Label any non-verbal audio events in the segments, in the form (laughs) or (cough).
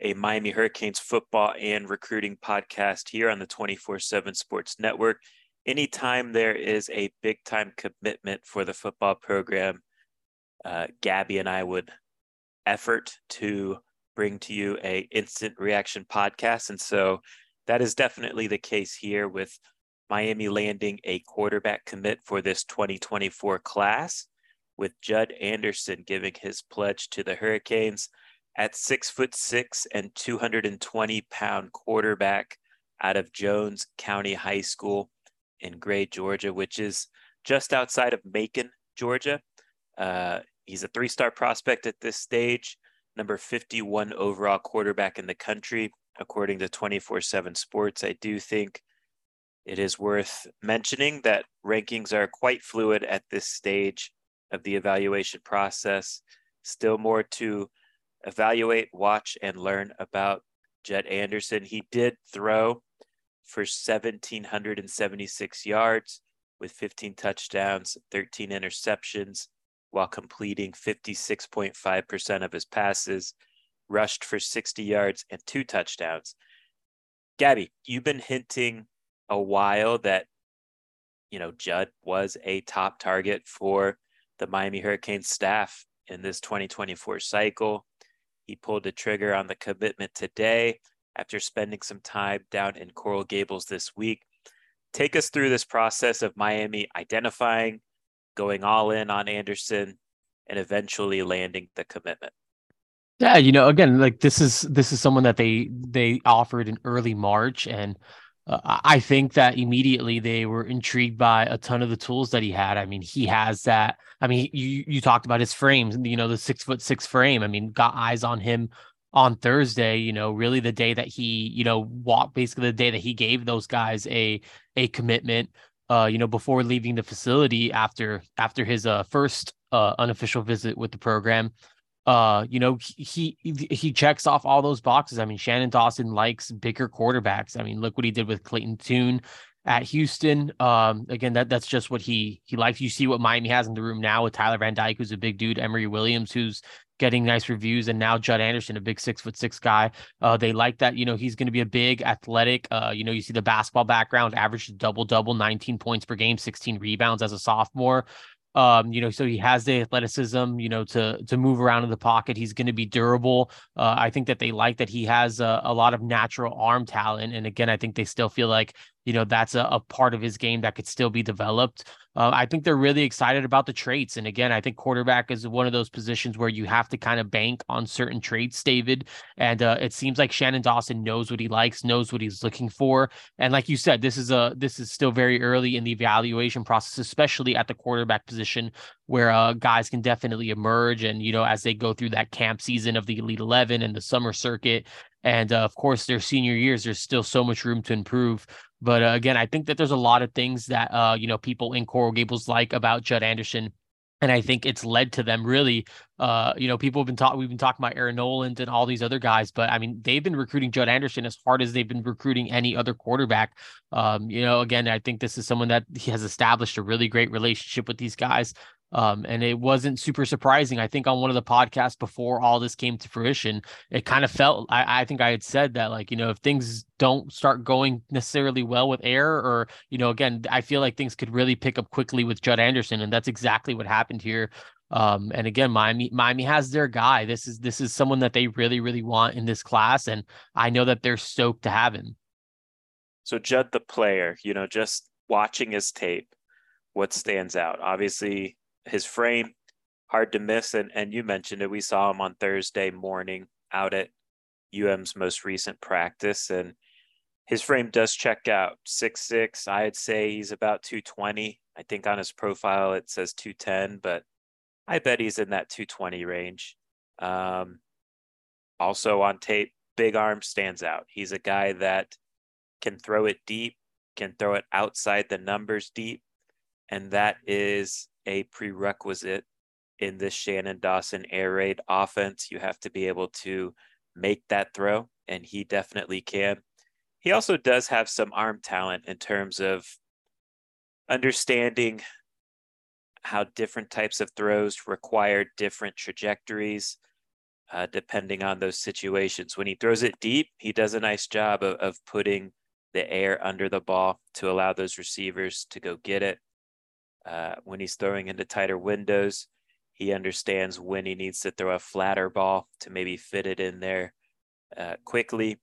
a Miami Hurricanes football and recruiting podcast here on the 24 7 Sports Network. Anytime there is a big time commitment for the football program, uh, Gaby and I would effort to bring to you a instant reaction podcast. And so that is definitely the case here with Miami landing a quarterback commit for this 2024 class, with Judd Anderson giving his pledge to the Hurricanes at six foot six and 220 pound quarterback out of Jones County High School in Gray, Georgia, which is just outside of Macon, Georgia. Uh, he's a three star prospect at this stage, number 51 overall quarterback in the country, according to 24 7 Sports. I do think it is worth mentioning that rankings are quite fluid at this stage of the evaluation process. Still more to evaluate, watch, and learn about Judd Anderson. He did throw for 1,776 yards with 15 touchdowns, 13 interceptions, while completing 56.5% of his passes, rushed for 60 yards and two touchdowns. Gaby, you've been hinting a while that, you know, Judd was a top target for the Miami Hurricanes staff in this 2024 cycle. He pulled the trigger on the commitment today after spending some time down in Coral Gables this week. Take us through this process of Miami identifying, going all in on Anderson, and eventually landing the commitment. Yeah, you know, again, like this is this is someone that they they offered in early March, and uh, I think that immediately they were intrigued by a ton of the tools that he had. I mean, he has that. I mean, you you talked about his frames, you know, the six foot six frame. I mean, got eyes on him on Thursday. You know, really the day that he, you know, walked basically the day that he gave those guys a a commitment. Uh, you know, before leaving the facility after after his uh first uh unofficial visit with the program uh, you know, he he checks off all those boxes. I mean, Shannon Dawson likes bigger quarterbacks. I mean, look what he did with Clayton Tune at Houston. Um, again, that that's just what he he likes. You see what Miami has in the room now with Tyler Van Dyke, who's a big dude, Emory Williams, who's getting nice reviews, and now Judd Anderson, a big six foot six guy. Uh, they like that. You know, he's going to be a big athletic. Uh, you know, you see the basketball background, average double double, 19 points per game, 16 rebounds as a sophomore. Um, you know, so he has the athleticism, you know, to to move around in the pocket. He's going to be durable. Uh, I think that they like that he has a, a, lot of natural arm talent, and again, I think they still feel like you know that's a, a part of his game that could still be developed. Uh, I think they're really excited about the traits, and again, I think quarterback is one of those positions where you have to kind of bank on certain traits, David. And uh, it seems like Shannon Dawson knows what he likes, knows what he's looking for, and like you said, this is a this is still very early in the evaluation process, especially at the quarterback position, where uh, guys can definitely emerge, and you know as they go through that camp season of the Elite Eleven and the summer circuit, and uh, of course their senior years, there's still so much room to improve. But uh, again, I think that there's a lot of things that uh, you know people in Coral Gables like about Judd Anderson. And I think it's led to them really, uh, you know, people have been talking, we've been talking about Air Noland and all these other guys, but I mean, they've been recruiting Judd Anderson as hard as they've been recruiting any other quarterback. Um, you know, again, I think this is someone that he has established a really great relationship with these guys. Um, and it wasn't super surprising. I think on one of the podcasts before all this came to fruition, it kind of felt I, I, think I had said that like, you know, if things don't start going necessarily well with air or, you know, again, I feel like things could really pick up quickly with Judd Anderson. And that's exactly what happened here. Um, and again, Miami, Miami has their guy. This is this is someone that they really, really want in this class. And I know that they're stoked to have him. So Judd the player, you know, just watching his tape what stands out? Obviously, his frame, hard to miss. And, and you mentioned it. We saw him on Thursday morning out at UM's most recent practice. And his frame does check out six six. I'd say he's about 220. I think on his profile it says 210, but I bet he's in that 220 range. Um, also on tape, big arm stands out. He's a guy that can throw it deep, can throw it outside the numbers deep. And that is a prerequisite in this Shannon Dawson air raid offense. You have to be able to make that throw, and he definitely can. He also does have some arm talent in terms of understanding how different types of throws require different trajectories uh, depending on those situations. When he throws it deep, he does a nice job of, of putting the air under the ball to allow those receivers to go get it. Uh, when he's throwing into tighter windows, he understands when he needs to throw a flatter ball to maybe fit it in there uh, quickly.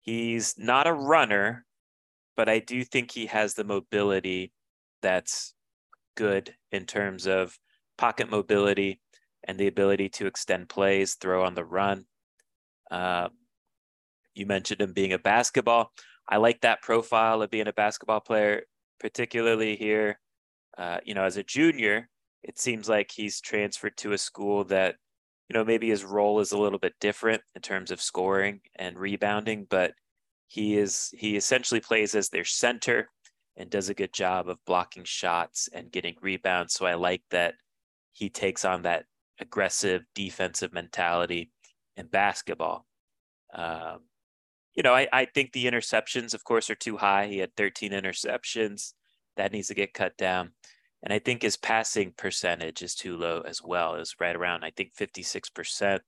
He's not a runner, but I do think he has the mobility that's good in terms of pocket mobility and the ability to extend plays, throw on the run. Uh, you mentioned him being a basketball. I like that profile of being a basketball player, particularly here. Uh, you know, as a junior, it seems like he's transferred to a school that, you know, maybe his role is a little bit different in terms of scoring and rebounding, but he is he essentially plays as their center and does a good job of blocking shots and getting rebounds. So I like that he takes on that aggressive defensive mentality in basketball. Um, you know, I, I think the interceptions, of course, are too high. He had 13 interceptions. That needs to get cut down. And I think his passing percentage is too low as well. Is right around, I think, 56%.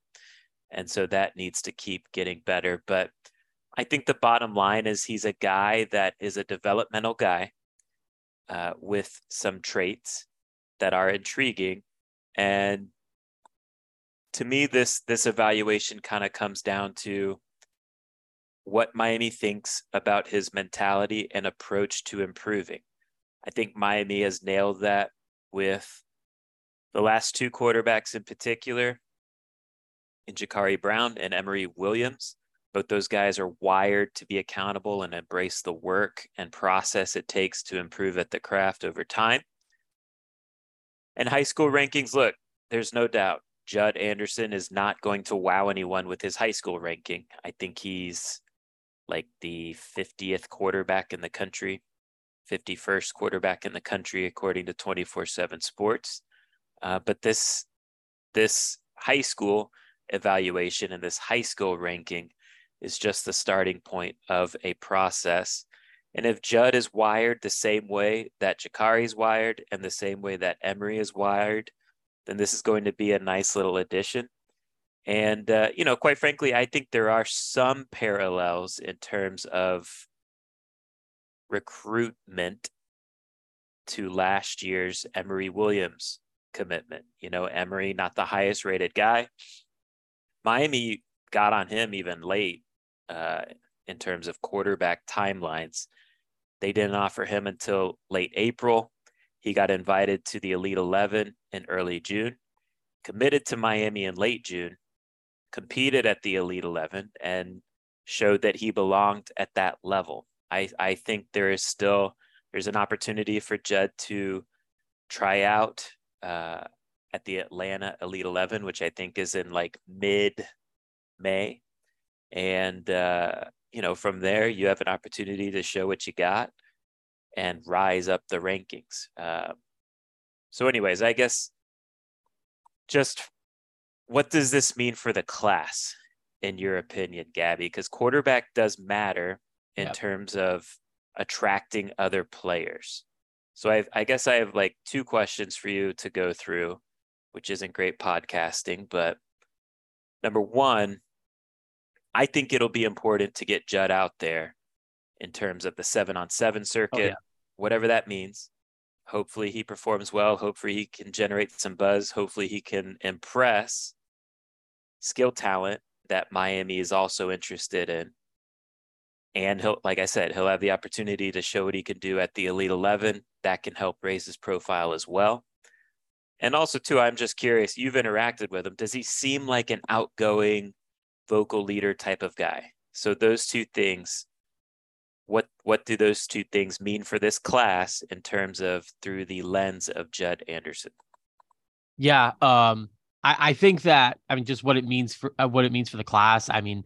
And so that needs to keep getting better. But I think the bottom line is he's a guy that is a developmental guy uh, with some traits that are intriguing. And to me, this this evaluation kind of comes down to what Miami thinks about his mentality and approach to improving. I think Miami has nailed that with the last two quarterbacks in particular, in Jacurri Brown and Emory Williams. Both those guys are wired to be accountable and embrace the work and process it takes to improve at the craft over time. And high school rankings, look, there's no doubt Judd Anderson is not going to wow anyone with his high school ranking. I think he's like the 50th quarterback in the country, 51st quarterback in the country, according to 24 7 Sports. Uh, but this, this high school evaluation and this high school ranking is just the starting point of a process. And if Judd is wired the same way that Jacurri is wired and the same way that Emory is wired, then this is going to be a nice little addition. And, uh, you know, quite frankly, I think there are some parallels in terms of recruitment to last year's Emory Williams commitment. You know, Emory, not the highest rated guy. Miami got on him even late uh, in terms of quarterback timelines. They didn't offer him until late April. He got invited to the Elite 11 in early June, committed to Miami in late June, competed at the Elite 11, and showed that he belonged at that level. I, I think there is still there's an opportunity for Judd to try out uh, at the Atlanta Elite 11, which I think is in like mid May and uh, you know from there you have an opportunity to show what you got and rise up the rankings. Uh, so anyways i guess just what does this mean for the class in your opinion Gaby? Because quarterback does matter in yep. terms of attracting other players so I've, i guess i have like two questions for you to go through which isn't great podcasting but number one I think it'll be important to get Judd out there in terms of the seven on seven oh, circuit, oh, yeah. whatever that means. Hopefully he performs well. Hopefully he can generate some buzz. Hopefully he can impress skill talent that Miami is also interested in. And he'll, like I said, he'll have the opportunity to show what he can do at the Elite 11. That can help raise his profile as well. And also, too, I'm just curious. You've interacted with him. Does he seem like an outgoing, vocal leader type of guy? So those two things, what what do those two things mean for this class in terms of through the lens of Judd Anderson? Yeah, um, I, I think that I mean just what it means for uh, what it means for the class. I mean,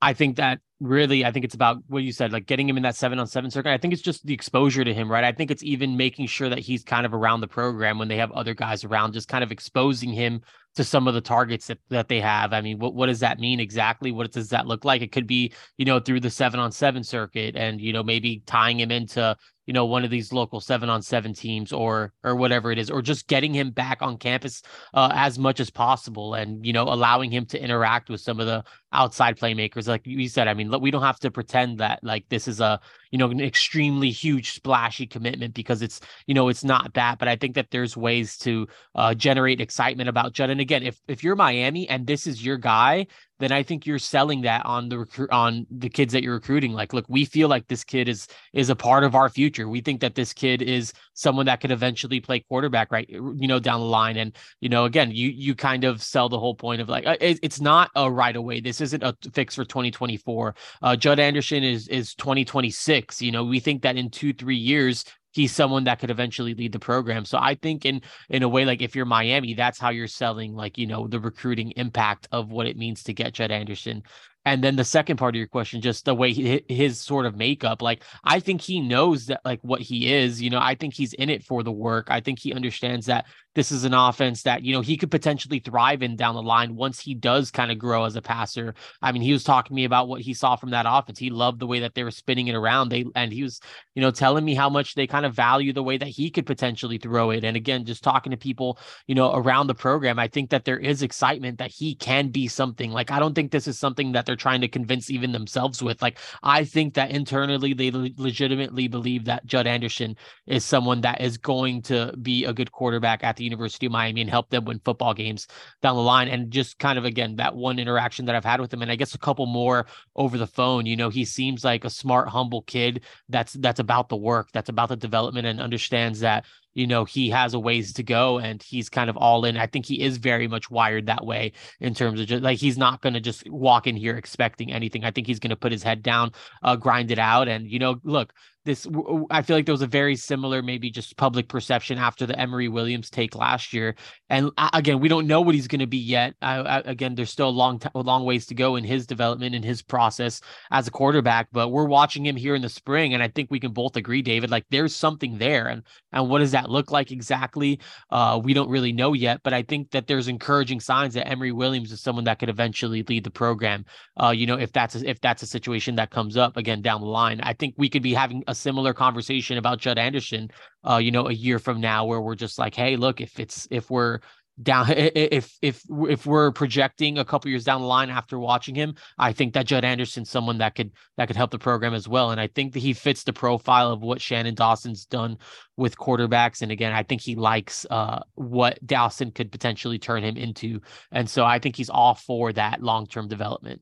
I think that really, I think it's about what you said, like getting him in that seven on seven circuit. I think it's just the exposure to him, right? I think it's even making sure that he's kind of around the program when they have other guys around, just kind of exposing him to some of the targets that, that they have. I mean, what, what does that mean exactly? What does that look like? It could be, you know, through the seven on seven circuit and, you know, maybe tying him into, you know, one of these local seven on seven teams or, or whatever it is, or just getting him back on campus uh, as much as possible and, you know, allowing him to interact with some of the outside playmakers. Like you said, I mean, we don't have to pretend that like this is a, you know, an extremely huge splashy commitment because it's, you know, it's not that, but I think that there's ways to uh, generate excitement about Judd. And again, if, if you're Miami and this is your guy, then I think you're selling that on the recruit on the kids that you're recruiting. Like, look, we feel like this kid is is a part of our future. We think that this kid is someone that could eventually play quarterback, right? You know, down the line. And you know, again, you you kind of sell the whole point of like uh, it, it's not a right away. This isn't a fix for 2024. Uh, Judd Anderson is is 2026. You know, we think that in two three years he's someone that could eventually lead the program. So I think in in a way like if you're Miami, that's how you're selling like, you know, the recruiting impact of what it means to get Judd Anderson. And then the second part of your question, just the way he, his sort of makeup, like I think he knows that like what he is, you know, I think he's in it for the work. I think he understands that this is an offense that you know he could potentially thrive in down the line once he does kind of grow as a passer. I mean, he was talking to me about what he saw from that offense. He loved the way that they were spinning it around. They and he was, you know, telling me how much they kind of value the way that he could potentially throw it. And again, just talking to people, you know, around the program, I think that there is excitement that he can be something. Like I don't think this is something that they're trying to convince even themselves with. Like I think that internally they legitimately believe that Judd Anderson is someone that is going to be a good quarterback at the University of Miami and help them win football games down the line. And just kind of again that one interaction that I've had with him, and I guess a couple more over the phone. You know, he seems like a smart, humble kid that's that's about the work, that's about the development, and understands that you know he has a ways to go and he's kind of all in. I think he is very much wired that way in terms of just like he's not going to just walk in here expecting anything. I think he's going to put his head down uh, grind it out and you know look this I feel like there was a very similar maybe just public perception after the Emory Williams take last year. And again, we don't know what he's going to be yet. I, again, there's still a long t- a long ways to go in his development in his process as a quarterback, but we're watching him here in the spring and I think we can both agree David like there's something there and and what does that look like exactly? Uh, we don't really know yet, but I think that there's encouraging signs that Emory Williams is someone that could eventually lead the program. Uh, you know, if that's a, if that's a situation that comes up again down the line. I think we could be having a similar conversation about Judd Anderson, uh, you know, a year from now, where we're just like, hey, look, if it's if we're down (laughs) if if if we're projecting a couple years down the line after watching him i think that judd anderson's someone that could that could help the program as well. And i think that he fits the profile of what shannon dawson's done with quarterbacks. And again i think he likes uh, what dawson could potentially turn him into. And so i think he's all for that long-term development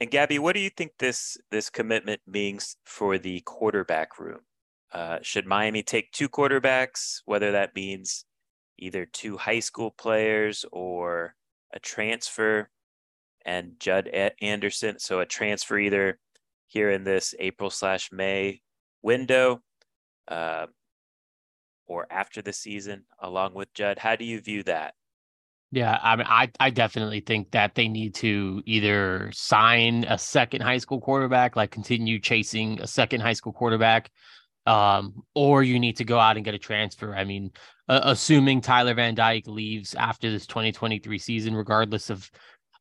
and Gaby, what do you think this this commitment means for the quarterback room? Uh, should Miami take two quarterbacks, whether that means either two high school players or a transfer, and Judd Anderson, so a transfer either here in this April slash May window, uh, or after the season, along with Judd. How do you view that? Yeah, I mean, I I definitely think that they need to either sign a second high school quarterback, like continue chasing a second high school quarterback, um, or you need to go out and get a transfer. I mean, uh, assuming Tyler Van Dyke leaves after this 2023 season, regardless of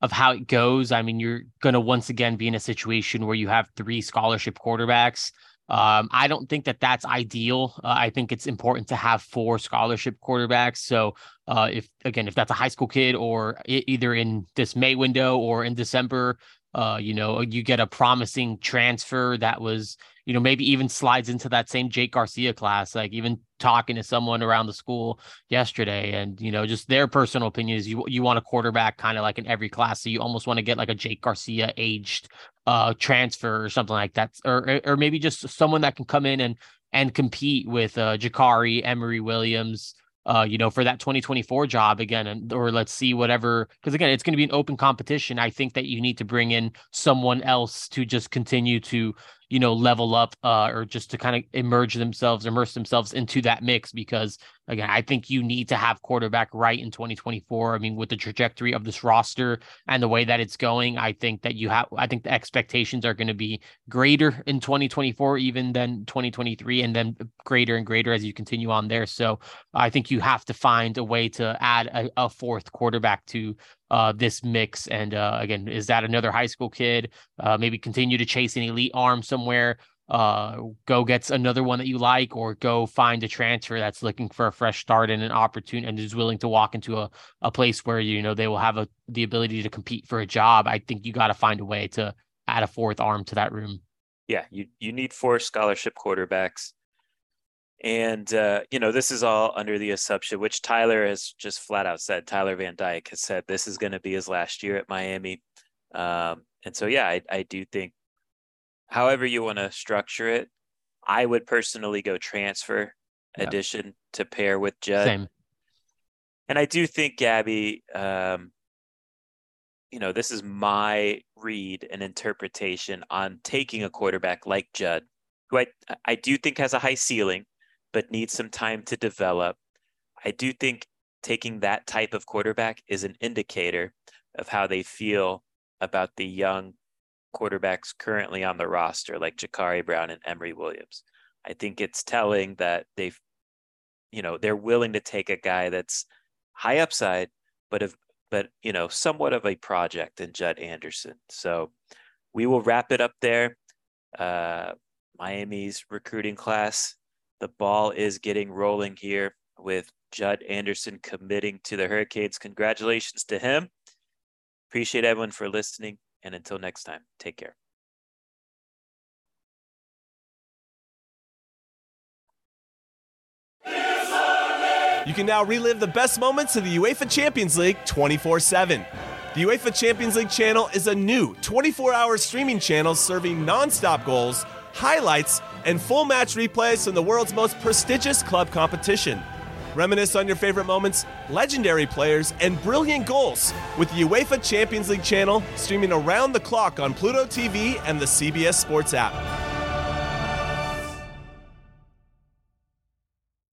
of how it goes, I mean, you're going to once again be in a situation where you have three scholarship quarterbacks. Um, I don't think that that's ideal. Uh, I think it's important to have four scholarship quarterbacks. So, uh, if again, if that's a high school kid or either in this May window or in December, uh, you know, you get a promising transfer that was, you know, maybe even slides into that same Jake Garcia class. Like even talking to someone around the school yesterday, and you know, just their personal opinion is you you want a quarterback kind of like in every class. So you almost want to get like a Jake Garcia aged uh, transfer or something like that, or or maybe just someone that can come in and and compete with uh, Jacurri, Emory Williams, uh, you know, for that 2024 job again, and or let's see whatever. Because again, it's going to be an open competition. I think that you need to bring in someone else to just continue to you know, level up uh, or just to kind of emerge themselves, immerse themselves into that mix. Because again, I think you need to have quarterback right in 2024. I mean, with the trajectory of this roster and the way that it's going, I think that you have, I think the expectations are going to be greater in 2024 even than 2023, and then greater and greater as you continue on there. So I think you have to find a way to add a, a fourth quarterback to uh, this mix. And uh, again, is that another high school kid? Uh, maybe continue to chase an elite arm somewhere. Uh, go gets another one that you like, or go find a transfer that's looking for a fresh start and an opportunity and is willing to walk into a, a place where you know they will have a, the ability to compete for a job. I think you got to find a way to add a fourth arm to that room. Yeah, you you need four scholarship quarterbacks. And uh, you know, this is all under the assumption, which Tyler has just flat out said. Tyler Van Dyke has said this is going to be his last year at Miami, um, and so yeah, I, I do think, however you want to structure it, I would personally go transfer yeah. addition to pair with Judd. Same. And I do think Gaby, um, you know, this is my read and interpretation on taking a quarterback like Judd, who I I do think has a high ceiling but needs some time to develop. I do think taking that type of quarterback is an indicator of how they feel about the young quarterbacks currently on the roster, like Jacurri Brown and Emory Williams. I think it's telling that they've, you know, they're willing to take a guy that's high upside, but of, but you know, somewhat of a project in Judd Anderson. So we will wrap it up there. Uh, Miami's recruiting class the ball is getting rolling here with Judd Anderson committing to the Hurricanes. Congratulations to him. Appreciate everyone for listening. And until next time, take care. You can now relive the best moments of the UEFA Champions League 24 7. The UEFA Champions League channel is a new 24 hour streaming channel serving non stop goals highlights, and full match replays from the world's most prestigious club competition. Reminisce on your favorite moments, legendary players, and brilliant goals with the UEFA Champions League channel streaming around the clock on Pluto TV and the CBS Sports app.